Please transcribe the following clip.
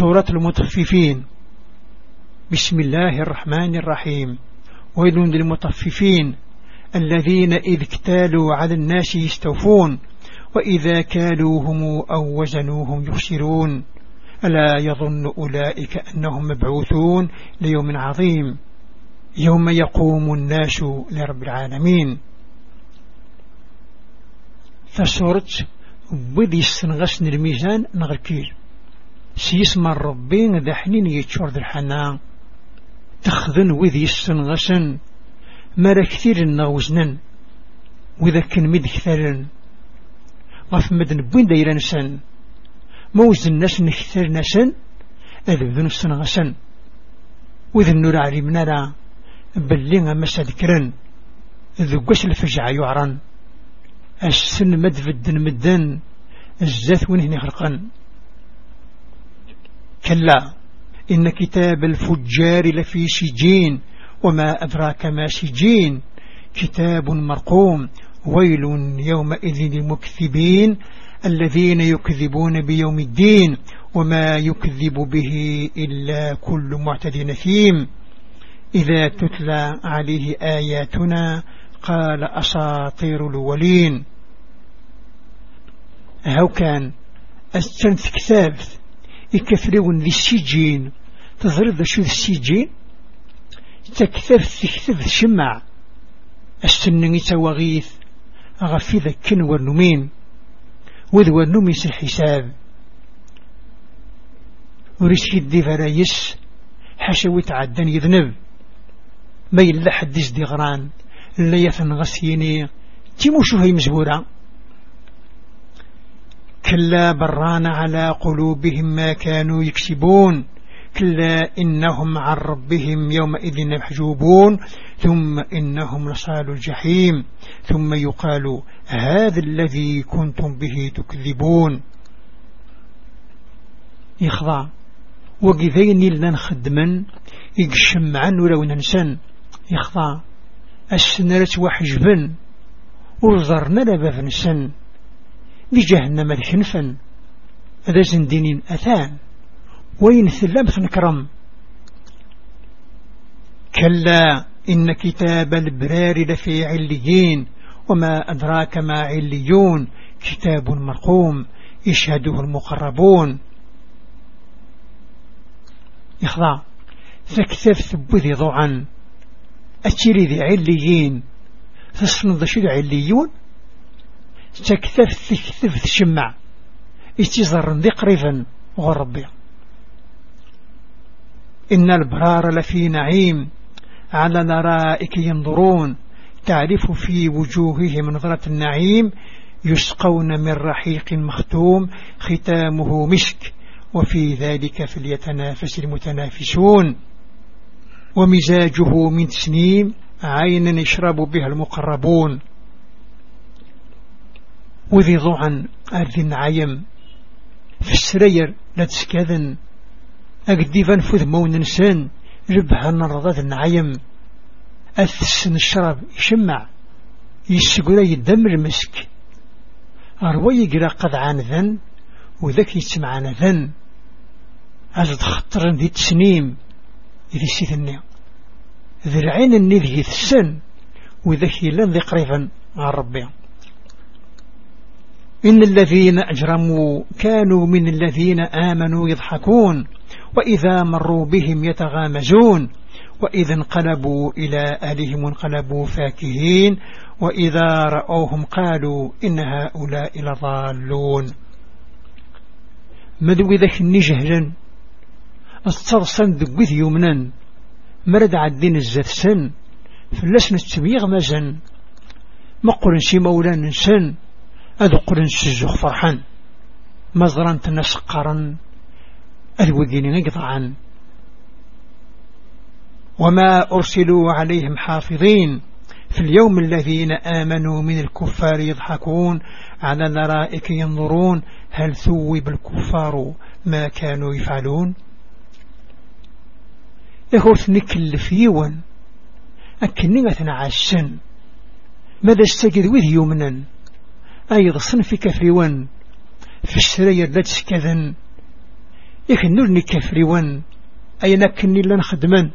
سورة المطففين. بسم الله الرحمن الرحيم. ويل للمطففين الذين إذ اكتالوا على الناس يستوفون وإذا كالوهم أو وزنوهم يخسرون. ألا يظن أولئك أنهم مبعوثون ليوم عظيم يوم يقوم الناس لرب العالمين. فسورة بذي السنغسن الميزان نغركير سيسمى الربين ذا حنين يتشور الحنان تخذن وذي السنغسن مرا كثير النغوزنن وإذا كان مد كثيرا غف مدن بوين دايرا نسان موز الناس نكثر نسان أذبذن السنغسن وإذا النور علمنا لا بلين أما سذكرا ذقش الفجع يعرن. السن مدفدن مدن. الزاث ونهن خرقا كلا إن كتاب الفجار لفي سجين وما أدراك ما سجين. كتاب مرقوم ويل يومئذ للمكذبين الذين يكذبون بيوم الدين وما يكذب به إلا كل معتد نثيم إذا تتلى عليه آياتنا قال أساطير الولين. هو كان؟ السنث كتاب يكفرون ذي السجين. تضرب شو السجين؟ تكثر تكثر شمع السنن يتوغيث أغفي ذكن والنمين وذ والنمي الحساب. ورشي الدي فرايس حشوي تعدن يذنب. ما دي غران. اللي يثن غسيني. تيموشو هي مزبورة؟ كلا بران على قلوبهم ما كانوا يكسبون. كلا إنهم عن ربهم يومئذ محجوبون. ثم إنهم لصال الجحيم. ثم يقال هذا الذي كنتم به تكذبون. يخضع وقذين لنا خدما يقشم عنه لو ننسن. يخضع السنرة وحجبا ورزرنا لباب نسن. بجهنم الحنفا هذا زندين أثان. وين ثلمت نكرم كلا إن كتاب البرار لفي عليين وما أدراك ما عليون. كتاب مرقوم يشهده المقربون. يخضع فاكتف ثبذي ضوعا أتري ذي عليين. تصنض شو عليون. تكتف ثكتف تشمع. اتزر ذي قريبا غربي إن البرار لفي نعيم. على نرائك ينظرون. تعرف في وجوههم نظرة النعيم. يسقون من رحيق مختوم. ختامه مسك وفي ذلك فليتنافس المتنافسون. ومزاجه من تسنيم عينا يشرب بها المقربون. وذي ضعا أرذ عيم في السرير لا تسكذن أقدي فانفذ مون نسان. ربها نرضى النعيم أثسن الشراب يشمع. يسقل يدم المسك. أروي يقرأ قد عن ذن وذاك عن ذن. أزد خطر ذي تسنيم. إذا سيثني. ذي العين النذي السن وذاك يلان ذي قريبا عن ربي. إن الذين أجرموا كانوا من الذين آمنوا يضحكون وإذا مروا بهم يتغامزون وإذا انقلبوا إلى أهلهم انقلبوا فاكهين وإذا رأوهم قالوا إن هؤلاء لضالون. مدو ذاك النجهلا استرسن ذقذ يمنا مرد عدين الزث سن؟ فلسنا التبيغ مزن مقرن شي مولا سن أذقرن سجخ فرحا مزران تنسقرا أذوقين قطعا وما أرسلوا عليهم حافظين في اليوم الذين آمنوا من الكفار يضحكون على الرائك ينظرون هل ثوب الكفار ما كانوا يفعلون؟ يخوث نكلف يوان أكني عشن ماذا أستجد وذ يمنا أيضا صنف كفريوان. في السرية لا تسكذن إخنور نكفريوان أين كني لن خدمان